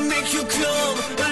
make you come.